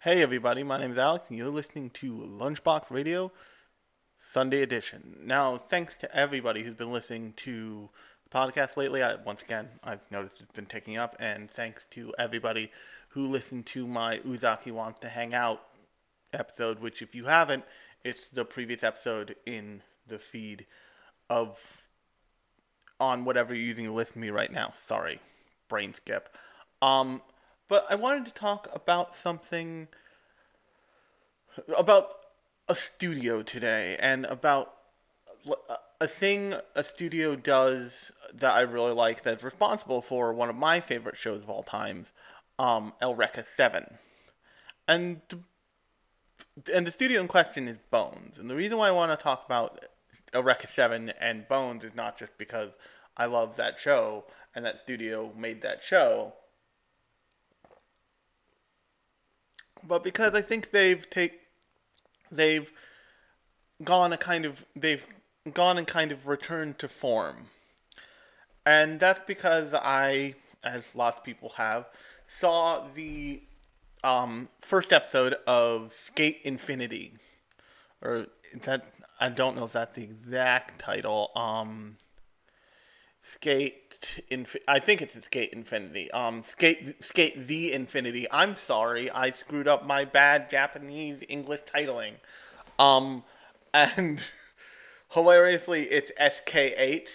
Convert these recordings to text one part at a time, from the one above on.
Hey everybody, my name is Alex and you're listening to Lunchbox Radio Sunday edition. Now, thanks to everybody who's been listening to the podcast lately. I, once again, I've noticed it's been ticking up, and thanks to everybody who listened to my Uzaki Wants to Hang Out episode, which, if you haven't, it's the previous episode in the feed of on whatever you're using to listen to me right now. Sorry, brain skip. Um, but I wanted to talk about something about a studio today and about a thing a studio does that I really like that's responsible for one of my favorite shows of all times, um, Eureka 7. And and the studio in question is Bones. And the reason why I want to talk about Eureka 7 and Bones is not just because I love that show and that studio made that show, but because I think they've take they've gone a kind of they've gone and kind of returned to form. And that's because I, as lots of people have, saw the um, first episode of Skate Infinity. Or is that I don't know if that's the exact title. Um, Skate Inf- I think it's Skate Infinity. Um, Skate Skate the Infinity. I'm sorry, I screwed up my bad Japanese English titling. Um, and hilariously, it's SK8,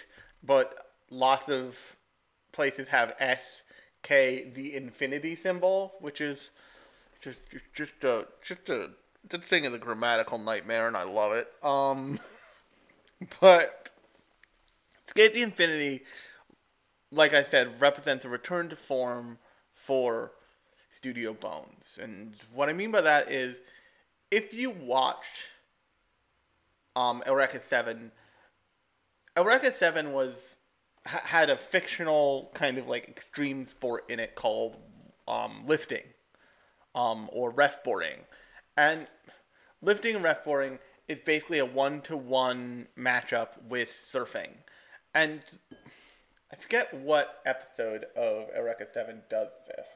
but lots of places have SK the Infinity symbol, which is just just a just a just thing of the grammatical nightmare, and I love it. Um, but Skate the Infinity, like I said, represents a return to form for Studio Bones. And what I mean by that is if you watched um, Eureka 7, Eureka 7 was had a fictional kind of like extreme sport in it called um, lifting um, or ref boarding. And lifting and ref boarding is basically a one to one matchup with surfing. And I forget what episode of Eureka 7 does this.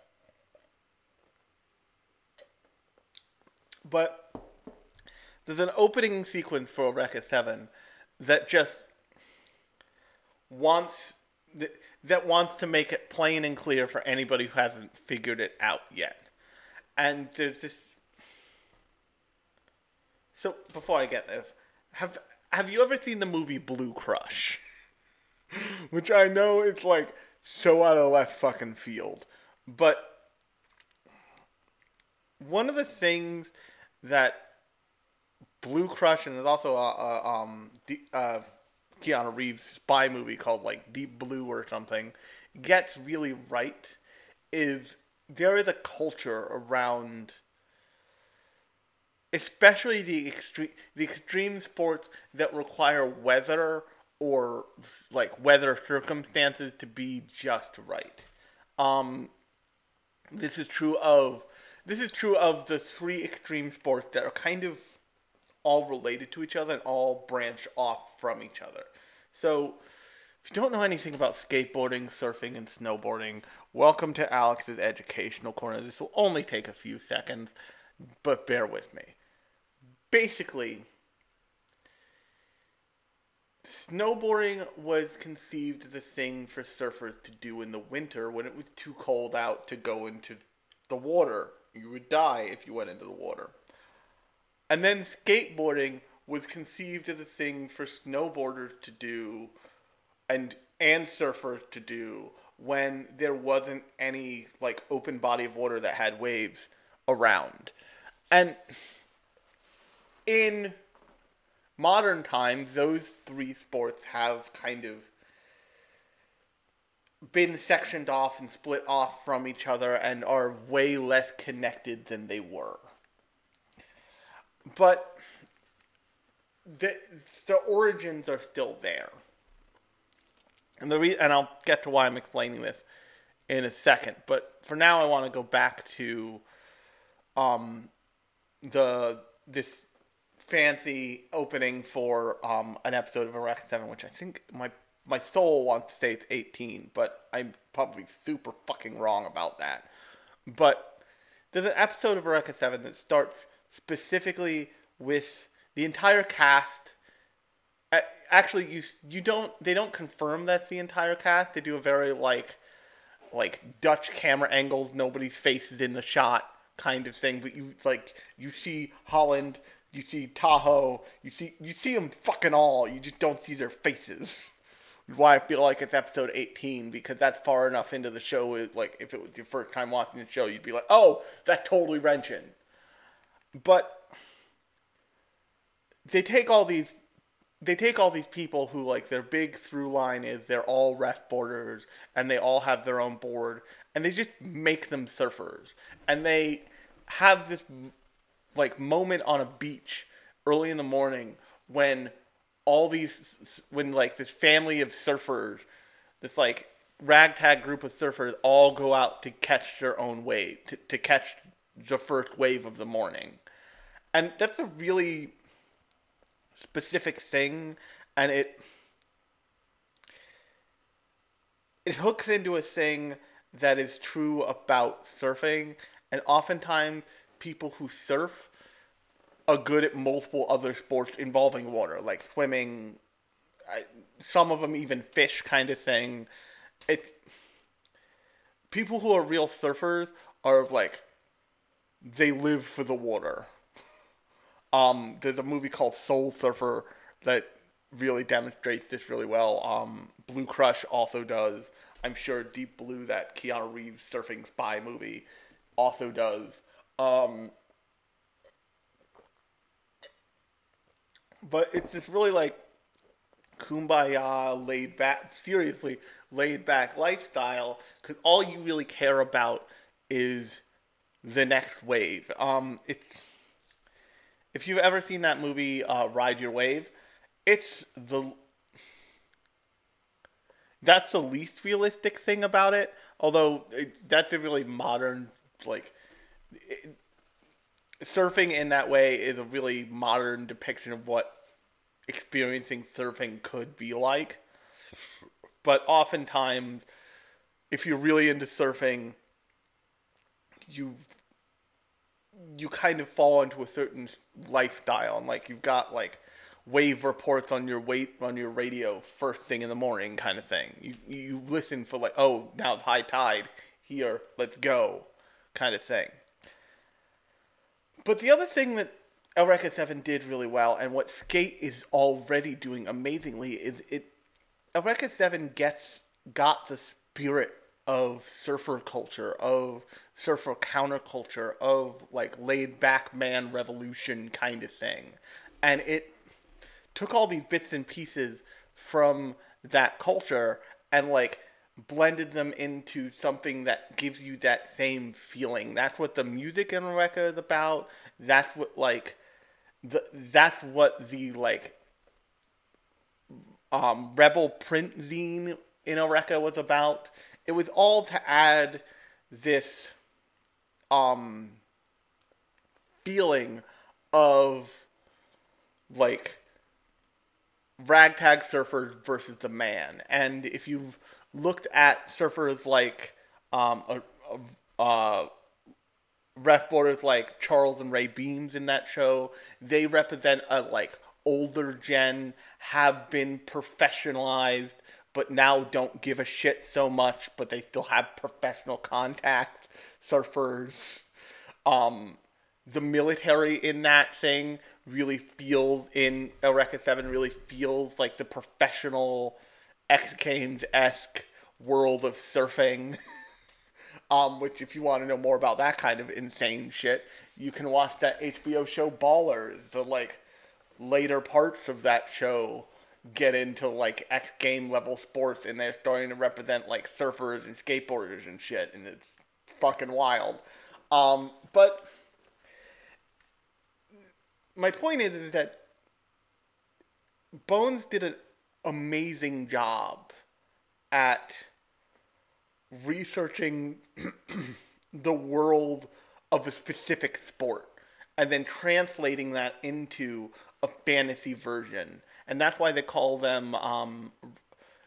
But there's an opening sequence for Eureka 7 that just wants that wants to make it plain and clear for anybody who hasn't figured it out yet. And there's this So before I get there, have have you ever seen the movie Blue Crush? which I know it's like so out of left fucking field. But one of the things that Blue Crush and there's also a, a um uh, Keanu Reeves spy movie called like Deep Blue or something gets really right is there is a culture around especially the extreme the extreme sports that require weather or like weather circumstances to be just right. Um, this is true of this is true of the three extreme sports that are kind of all related to each other and all branch off from each other. So, if you don't know anything about skateboarding, surfing, and snowboarding, welcome to Alex's educational corner. This will only take a few seconds, but bear with me. Basically, snowboarding was conceived as a thing for surfers to do in the winter when it was too cold out to go into the water. You would die if you went into the water. And then skateboarding was conceived as a thing for snowboarders to do and and surfers to do when there wasn't any like open body of water that had waves around. And in modern times, those three sports have kind of been sectioned off and split off from each other and are way less connected than they were. But the, the origins are still there. And the re- and I'll get to why I'm explaining this in a second. But for now, I want to go back to um, the this fancy opening for um, an episode of Eureka Seven, which I think my my soul wants to say it's 18, but I'm probably super fucking wrong about that. But there's an episode of Eureka Seven that starts specifically with the entire cast. Actually, you you don't they don't confirm that's the entire cast. They do a very like like Dutch camera angles, nobody's face is in the shot kind of thing. But you like you see Holland, you see Talho, you see you see them fucking all. You just don't see their faces. Why I feel like it's episode 18 because that's far enough into the show. Is like if it was your first time watching the show, you'd be like, oh, that's totally wrenching. But they take all these they take all these people who like their big through line is they're all ref boarders and they all have their own board and they just make them surfers and they have this like moment on a beach early in the morning when all these when like this family of surfers this like ragtag group of surfers all go out to catch their own wave to, to catch the first wave of the morning. And that's a really specific thing and it it hooks into a thing that is true about surfing and oftentimes people who surf are good at multiple other sports involving water like swimming I, some of them even fish kind of thing it people who are real surfers are like they live for the water um, there's a movie called Soul Surfer that really demonstrates this really well. Um, Blue Crush also does. I'm sure Deep Blue, that Keanu Reeves surfing spy movie, also does. Um, but it's this really like kumbaya, laid back, seriously laid back lifestyle because all you really care about is the next wave. Um, it's if you've ever seen that movie uh, Ride Your Wave, it's the that's the least realistic thing about it. Although it, that's a really modern like it, surfing in that way is a really modern depiction of what experiencing surfing could be like. But oftentimes, if you're really into surfing, you you kind of fall into a certain lifestyle and like you've got like wave reports on your weight on your radio first thing in the morning kind of thing. You you listen for like oh now it's high tide here let's go kind of thing. But the other thing that Eureka 7 did really well and what Skate is already doing amazingly is it Eureka 7 gets got the spirit of surfer culture, of surfer counterculture, of like laid back man revolution kind of thing. And it took all these bits and pieces from that culture and like blended them into something that gives you that same feeling. That's what the music in Eureka is about. That's what like the that's what the like um rebel print zine in Eureka was about it was all to add this um feeling of like ragtag surfers versus the man. And if you've looked at surfers like um, a, a, uh, ref boarders like Charles and Ray Beams in that show, they represent a like older gen, have been professionalized, but now don't give a shit so much, but they still have professional contact surfers. Um, the military in that thing really feels in Eureka 7 really feels like the professional X Games esque world of surfing. um, which if you want to know more about that kind of insane shit, you can watch that HBO show Ballers, the like later parts of that show get into like X game level sports and they're starting to represent like surfers and skateboarders and shit and it's fucking wild. Um, but my point is, is that Bones did an amazing job at researching the world of a specific sport and then translating that into a fantasy version. And that's why they call them, um,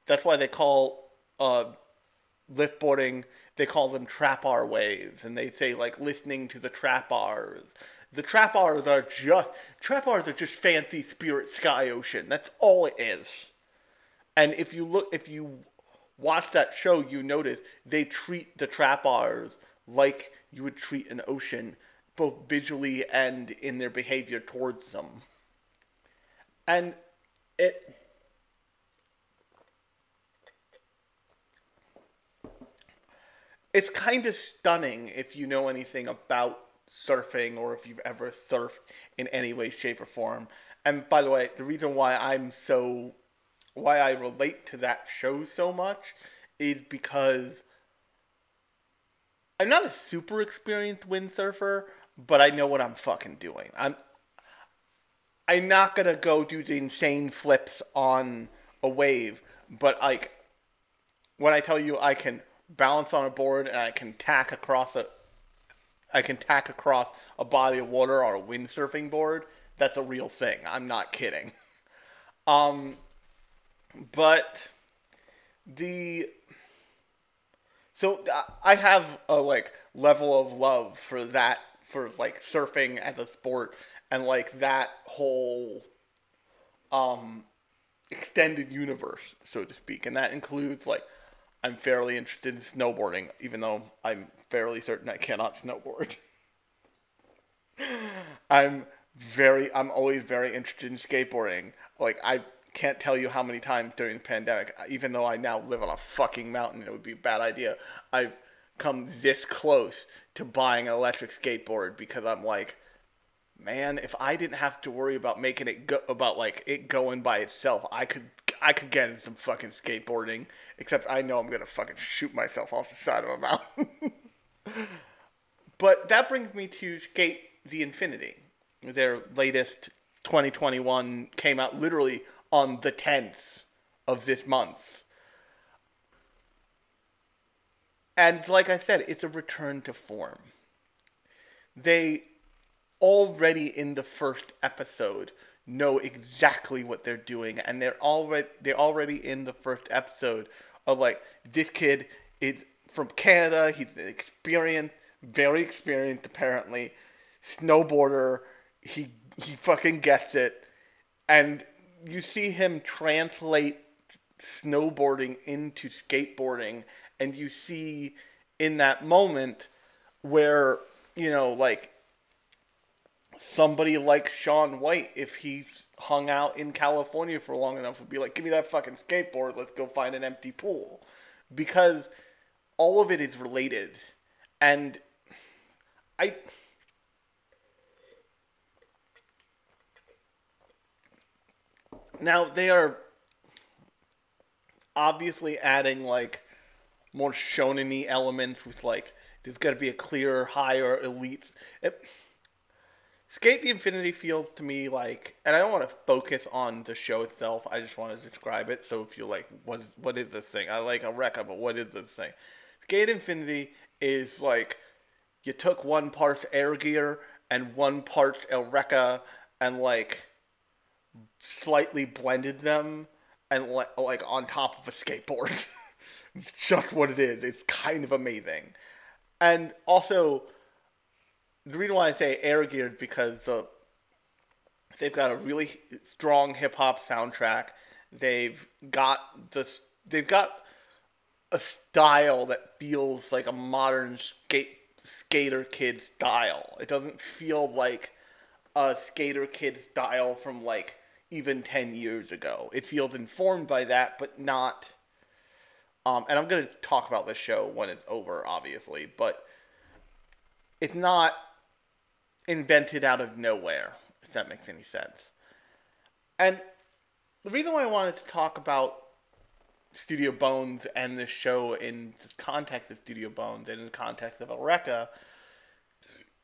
that's why they call uh, liftboarding, they call them trapar waves. And they say, like, listening to the trapars. The trapars are just, trapars are just fancy spirit sky ocean. That's all it is. And if you look, if you watch that show, you notice they treat the trapars like you would treat an ocean, both visually and in their behavior towards them. And it. It's kind of stunning if you know anything about surfing or if you've ever surfed in any way, shape, or form. And by the way, the reason why I'm so why I relate to that show so much is because I'm not a super experienced windsurfer, but I know what I'm fucking doing. I'm I'm not gonna go do the insane flips on a wave, but like when I tell you I can balance on a board and I can tack across a I can tack across a body of water on a windsurfing board, that's a real thing. I'm not kidding. Um but the so I have a like level of love for that for like surfing as a sport and like that whole um extended universe so to speak and that includes like I'm fairly interested in snowboarding even though I'm fairly certain I cannot snowboard. I'm very I'm always very interested in skateboarding. Like I can't tell you how many times during the pandemic, uh, even though I now live on a fucking mountain, it would be a bad idea. I've come this close to buying an electric skateboard because I'm like, man, if I didn't have to worry about making it go about like it going by itself, I could I could get in some fucking skateboarding. Except I know I'm gonna fucking shoot myself off the side of a mountain. but that brings me to Skate the Infinity. Their latest 2021 came out literally on the 10th of this month. And like I said, it's a return to form. They already in the first episode know exactly what they're doing and they're already they're already in the first episode of like this kid is from Canada, he's an experienced, very experienced apparently, snowboarder, he he fucking gets it. And you see him translate snowboarding into skateboarding and you see in that moment where you know like somebody like Shaun White if he hung out in California for long enough would be like give me that fucking skateboard let's go find an empty pool. Because all of it is related and I Now they are obviously adding like more shonen-y elements with like there's got to be a clear higher elite. Eh, it, Skate the Infinity feels to me like, and I don't want to focus on the show itself. I just want to describe it. So if you're like, what is, what is this thing? I like Eureka, but what is this thing? Skate Infinity is like you took one part Air Gear and one part Eureka and like slightly blended them and le- like on top of a skateboard. it's just what it is. It's kind of amazing. And also, the reason why I say air geared because the they've got a really strong hip hop soundtrack. They've got the they've got a style that feels like a modern skate skater kid style. It doesn't feel like a skater kid style from like even 10 years ago. It feels informed by that, but not. Um, and I'm going to talk about this show when it's over, obviously, but it's not invented out of nowhere, if that makes any sense. And the reason why I wanted to talk about Studio Bones and this show in the context of Studio Bones and in the context of Eureka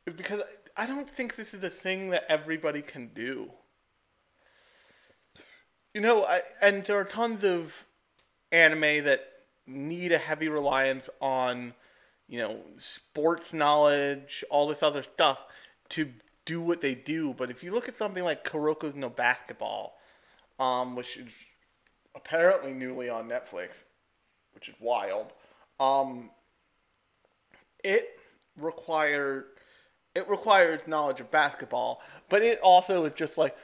is because I don't think this is a thing that everybody can do. You know, I, and there are tons of anime that need a heavy reliance on, you know, sports knowledge, all this other stuff to do what they do. But if you look at something like Kuroko's No Basketball, um, which is apparently newly on Netflix, which is wild, um, it required it requires knowledge of basketball, but it also is just like,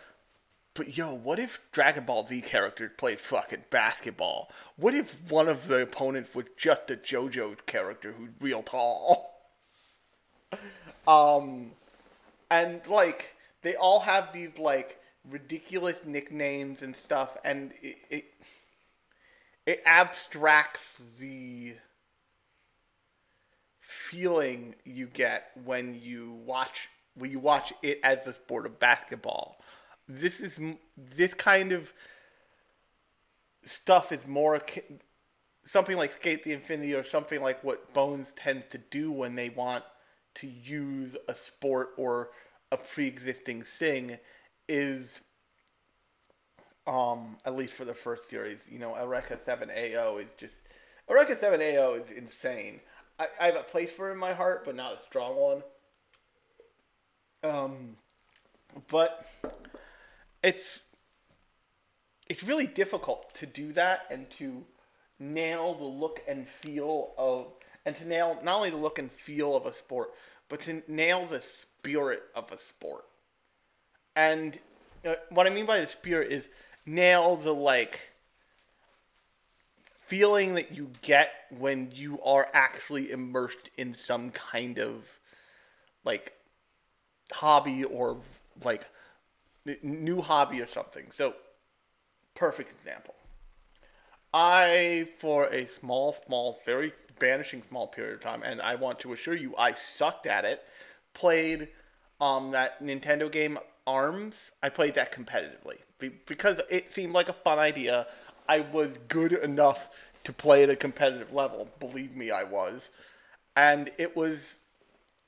but yo, what if Dragon Ball Z characters played fucking basketball? What if one of the opponents was just a JoJo character who's real tall? um, and like they all have these like ridiculous nicknames and stuff, and it it, it abstracts the feeling you get when you watch when you watch it as the sport of basketball. This is this kind of stuff is more something like Skate the Infinity or something like what Bones tends to do when they want to use a sport or a pre-existing thing is um at least for the first series, you know, Eureka 7 AO is just Eureka 7 AO is insane. I, I have a place for it in my heart, but not a strong one. Um, but it's it's really difficult to do that and to nail the look and feel of and to nail not only the look and feel of a sport, but to nail the spirit of a sport. And uh, what I mean by the spirit is nail the like feeling that you get when you are actually immersed in some kind of like hobby or like new hobby or something. So, perfect example. I, for a small, small, very vanishing small period of time, and I want to assure you I sucked at it, played um, that Nintendo game ARMS. I played that competitively because it seemed like a fun idea. I was good enough to play at a competitive level. Believe me, I was. And it was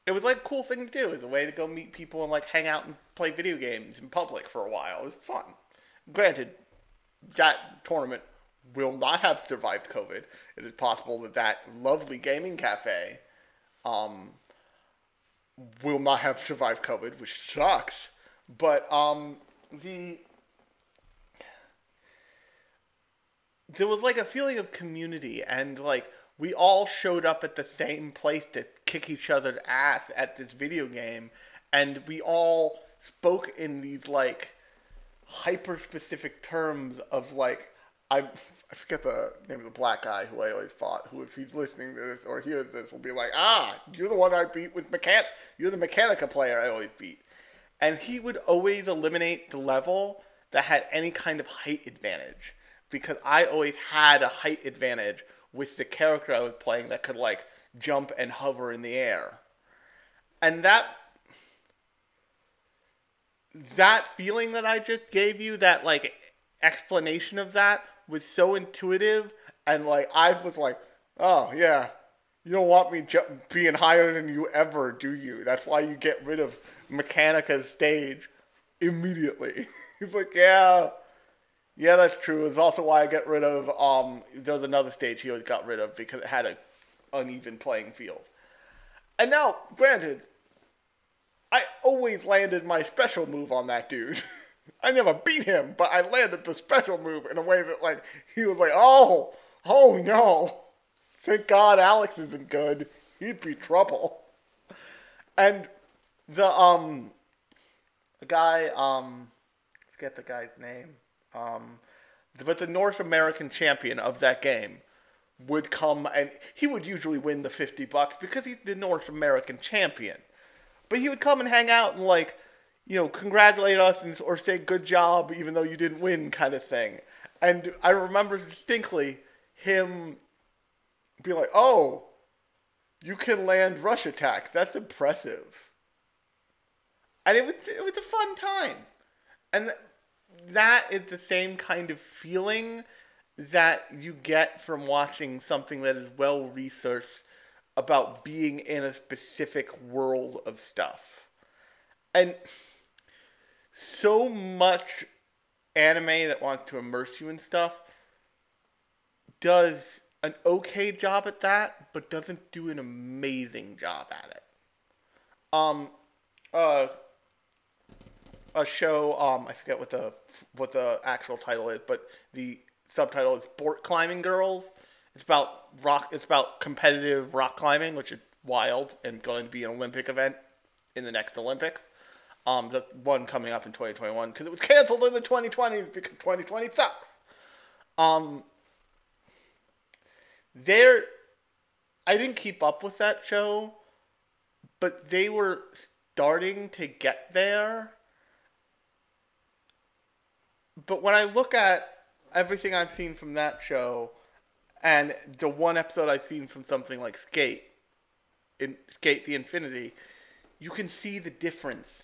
it was like a cool thing to do. It was a way to go meet people and like hang out and play video games in public for a while. It was fun. Granted, that tournament will not have survived COVID. It is possible that that lovely gaming cafe um, will not have survived COVID, which sucks. But um, the there was like a feeling of community and like we all showed up at the same place to kick each other's ass at this video game and we all spoke in these like hyper specific terms of like I I forget the name of the black guy who I always fought, who if he's listening to this or hears this will be like, ah, you're the one I beat with mechan you're the Mechanica player I always beat. And he would always eliminate the level that had any kind of height advantage because I always had a height advantage with the character I was playing that could like jump and hover in the air. And that that feeling that I just gave you, that like explanation of that was so intuitive and like I was like, "Oh, yeah. You don't want me ju- being higher than you ever, do you? That's why you get rid of Mechanica's stage immediately." He's like, "Yeah, yeah, that's true. It's also why I got rid of. Um, there's another stage he always got rid of because it had a uneven playing field. And now, granted, I always landed my special move on that dude. I never beat him, but I landed the special move in a way that like he was like, oh, oh no, thank God Alex isn't good. He'd be trouble. And the um, the guy um, forget the guy's name. Um, but the North American champion of that game would come and he would usually win the 50 bucks because he's the North American champion. But he would come and hang out and like, you know, congratulate us and, or say good job even though you didn't win kind of thing. And I remember distinctly him being like, "Oh, you can land rush attacks. That's impressive." And it was it was a fun time. And that is the same kind of feeling that you get from watching something that is well researched about being in a specific world of stuff. And so much anime that wants to immerse you in stuff does an okay job at that, but doesn't do an amazing job at it. Um, uh, a show. Um, I forget what the what the actual title is, but the subtitle is "Sport Climbing Girls." It's about rock. It's about competitive rock climbing, which is wild and going to be an Olympic event in the next Olympics. Um, the one coming up in 2021 because it was canceled in the 2020s because 2020 sucks. Um, there, I didn't keep up with that show, but they were starting to get there. But when I look at everything I've seen from that show, and the one episode I've seen from something like Skate, in Skate the Infinity, you can see the difference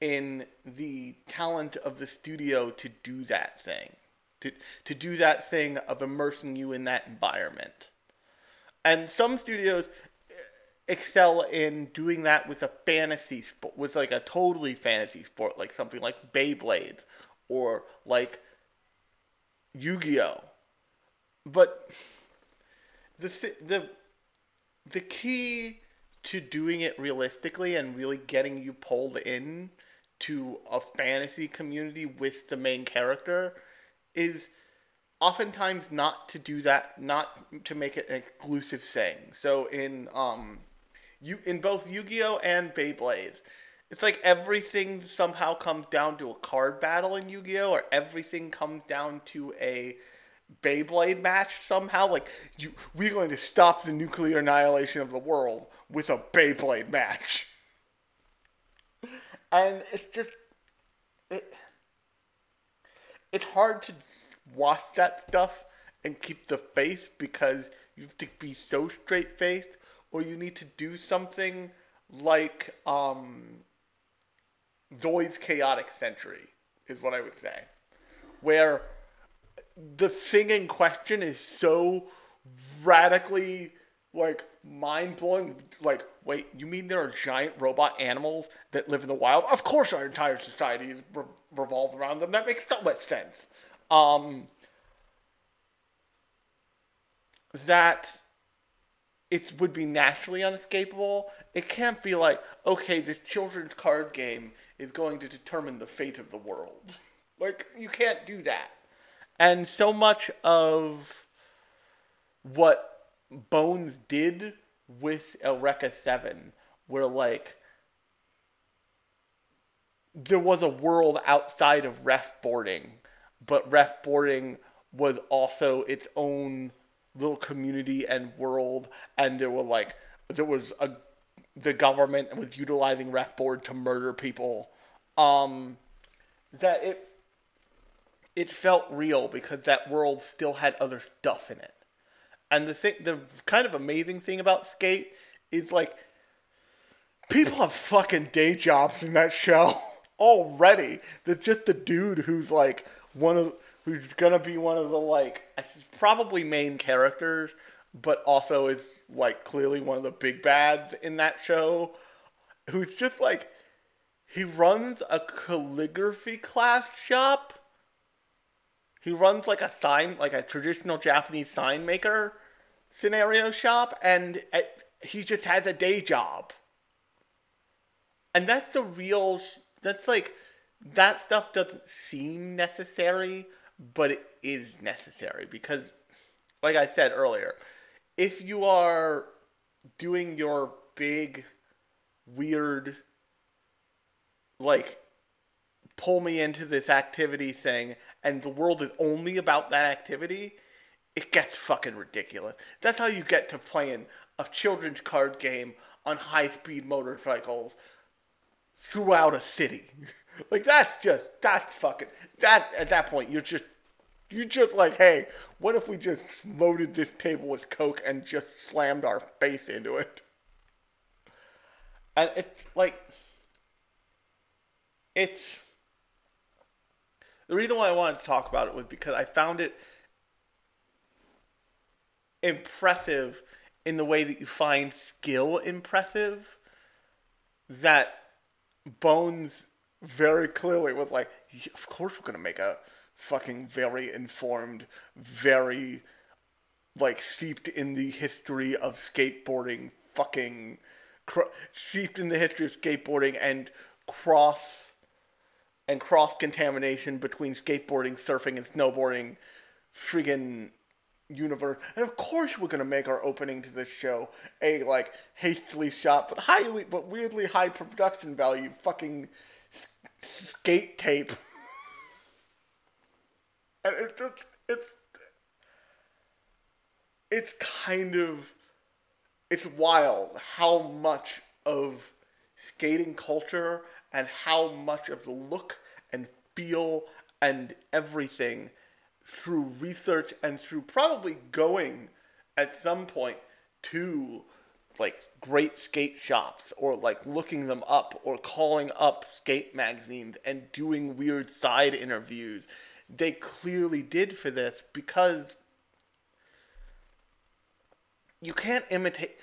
in the talent of the studio to do that thing. To, to do that thing of immersing you in that environment. And some studios eh, excel in doing that with a fantasy sport, with like a totally fantasy sport, like something like Beyblades or like Yu-Gi-Oh. But the the the key to doing it realistically and really getting you pulled in to a fantasy community with the main character is oftentimes not to do that, not to make it an exclusive thing. So in um, you in both Yu-Gi-Oh and Beyblades, it's like everything somehow comes down to a card battle in Yu-Gi-Oh, or everything comes down to a Beyblade match somehow. Like you, we're going to stop the nuclear annihilation of the world with a Beyblade match, and it's just it. It's hard to watch that stuff and keep the faith because you have to be so straight faced, or you need to do something like um, Zoids Chaotic Century, is what I would say, where the thing in question is so radically like mind blowing. Like, wait, you mean there are giant robot animals that live in the wild? Of course, our entire society re- revolves around them. That makes so much sense. Um, that it would be naturally unescapable. It can't be like, okay, this children's card game is going to determine the fate of the world. Like, you can't do that. And so much of what Bones did with Eureka 7, where, like, there was a world outside of ref boarding, but ref boarding was also its own little community and world, and there were like there was a the government was utilizing ref board to murder people. Um, that it it felt real because that world still had other stuff in it. And the thing, the kind of amazing thing about Skate is like people have fucking day jobs in that show already. That's just the dude who's like one of who's gonna be one of the like probably main characters, but also is like clearly one of the big bads in that show. Who's just like he runs a calligraphy class shop. He runs like a sign, like a traditional Japanese sign maker scenario shop, and uh, he just has a day job. And that's the real. That's like that stuff doesn't seem necessary, but it is necessary because, like I said earlier, if you are doing your big, weird, like, pull me into this activity thing, and the world is only about that activity, it gets fucking ridiculous. That's how you get to playing a children's card game on high speed motorcycles throughout a city. like that's just that's fucking that at that point you're just you're just like, hey, what if we just loaded this table with coke and just slammed our face into it? And it's like it's the reason why I wanted to talk about it was because I found it impressive in the way that you find skill impressive that Bones very clearly with like, of course we're gonna make a fucking very informed, very like steeped in the history of skateboarding, fucking cr- steeped in the history of skateboarding and cross and cross contamination between skateboarding, surfing, and snowboarding, friggin' universe. And of course, we're gonna make our opening to this show a like hastily shot but highly but weirdly high production value fucking skate tape. and it's just it's it's kind of it's wild how much of skating culture and how much of the look and feel and everything through research and through probably going at some point to like great skate shops or like looking them up or calling up skate magazines and doing weird side interviews. They clearly did for this because you can't imitate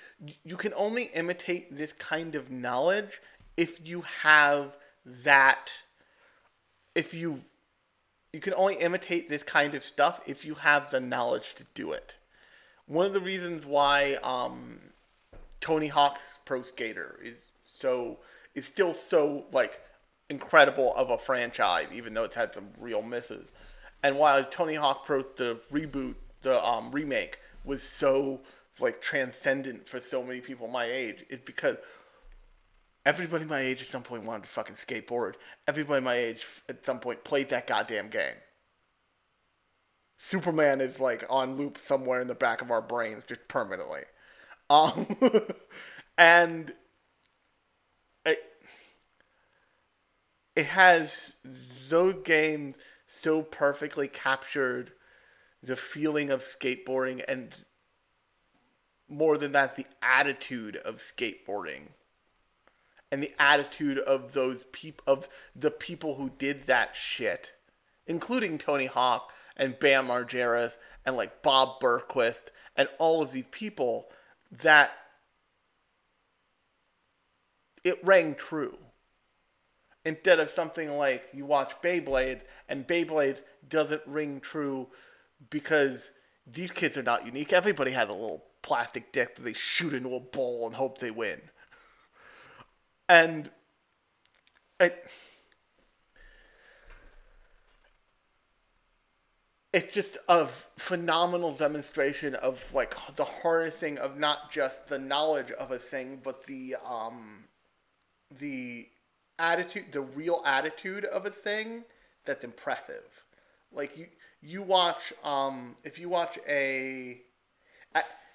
you can only imitate this kind of knowledge if you have that if you you can only imitate this kind of stuff if you have the knowledge to do it. One of the reasons why um, Tony Hawk's Pro Skater is so is still so like incredible of a franchise, even though it's had some real misses, and why Tony Hawk Pro the reboot the um, remake was so like transcendent for so many people my age is because everybody my age at some point wanted to fucking skateboard. Everybody my age at some point played that goddamn game. Superman is like on loop somewhere in the back of our brains just permanently. Um, and it, it has those games so perfectly captured the feeling of skateboarding and more than that, the attitude of skateboarding and the attitude of those peop- of the people who did that shit, including Tony Hawk and Bam Margera and like Bob Burnquist and all of these people that it rang true. Instead of something like you watch Beyblade and Beyblade doesn't ring true because these kids are not unique. Everybody has a little plastic dick that they shoot into a bowl and hope they win. And it, it's just a phenomenal demonstration of like the harnessing of not just the knowledge of a thing, but the um, the attitude, the real attitude of a thing that's impressive. Like you, you watch um, if you watch a,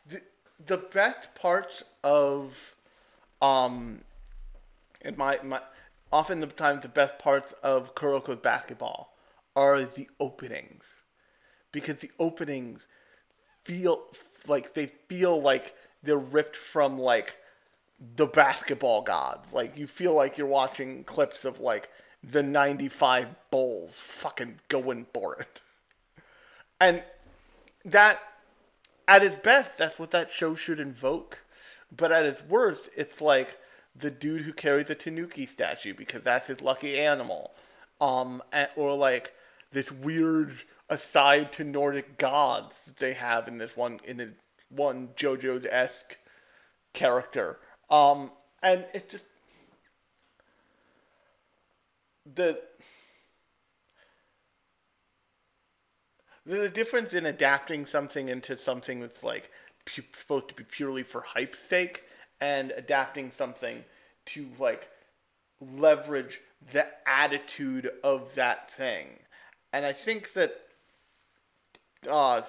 the, the best parts of um and my, my often the times the best parts of Kuroko's basketball are the openings because the openings feel like they feel like they're ripped from like the basketball gods like you feel like you're watching clips of like the 95 bulls fucking going for it and that at its best, that's what that show should invoke. But at its worst, it's like the dude who carries a Tanuki statue because that's his lucky animal. Um, or like this weird aside to Nordic gods they have in this one in this one JoJo's esque character. Um, and it's just the There's a difference in adapting something into something that's like pu- supposed to be purely for hype's sake, and adapting something to like leverage the attitude of that thing. And I think that uh,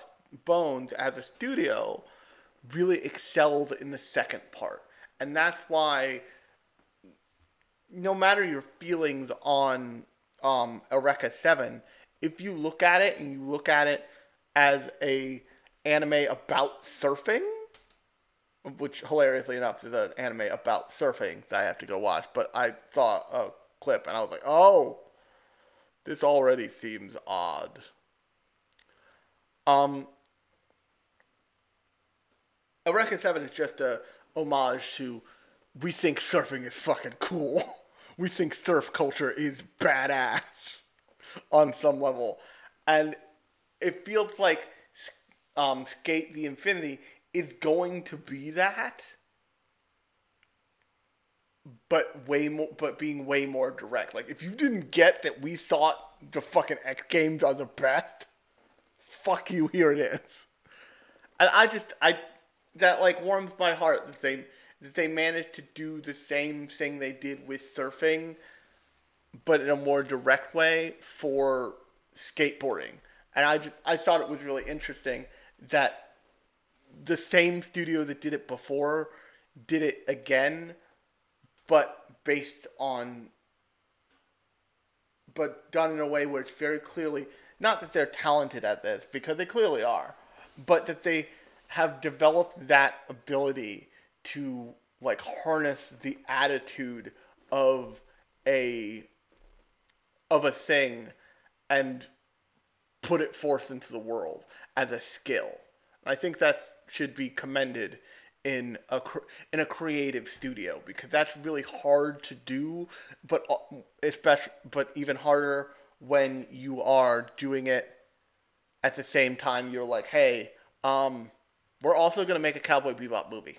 Bones as a studio really excelled in the second part. And that's why no matter your feelings on um, Eureka 7, if you look at it and you look at it as a anime about surfing, which hilariously enough is an anime about surfing that I have to go watch, but I saw a clip and I was like, oh, this already seems odd. Um, Eureka 7 is just a homage to we think surfing is fucking cool. We think surf culture is badass on some level. And it feels like um, Skate the Infinity is going to be that. But way more, but being way more direct. Like if you didn't get that we thought the fucking X Games are the best, fuck you. Here it is. And I just I that like warms my heart that they that they managed to do the same thing they did with surfing, but in a more direct way for skateboarding. And I just I thought it was really interesting that the same studio that did it before did it again, but based on, but done in a way where it's very clearly not that they're talented at this because they clearly are, but that they have developed that ability to like harness the attitude of a of a thing and put it forth into the world as a skill. I think that should be commended in a in a creative studio because that's really hard to do, but uh, especially but even harder when you are doing it at the same time you're like, "Hey, um we're also going to make a Cowboy Bebop movie."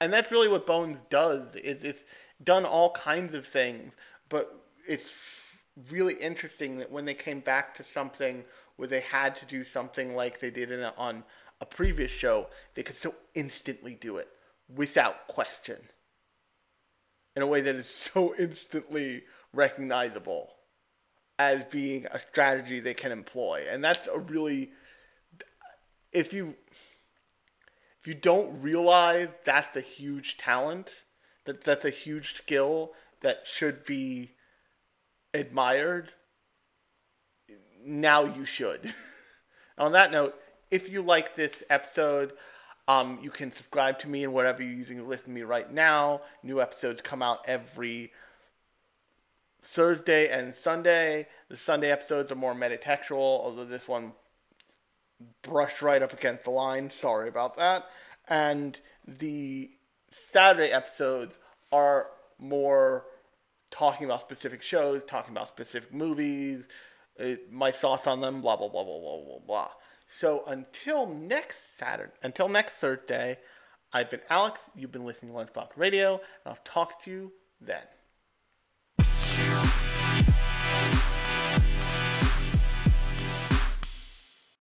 And that's really what Bones does. Is it's done all kinds of things, but it's really interesting that when they came back to something where they had to do something like they did in on a previous show, they could so instantly do it without question in a way that is so instantly recognizable as being a strategy they can employ. And that's a really if you if you don't realize that's a huge talent, that that's a huge skill that should be admired, now you should. On that note, if you like this episode, um, you can subscribe to me and whatever you're using to listen to me right now. New episodes come out every Thursday and Sunday. The Sunday episodes are more metatextual, although this one brushed right up against the line. Sorry about that. And the Saturday episodes are more talking about specific shows, talking about specific movies, uh, my thoughts on them, blah blah blah blah blah blah blah. So until next Saturday, until next Thursday, I've been Alex. You've been listening to Lunchbox Radio, and I'll talk to you then.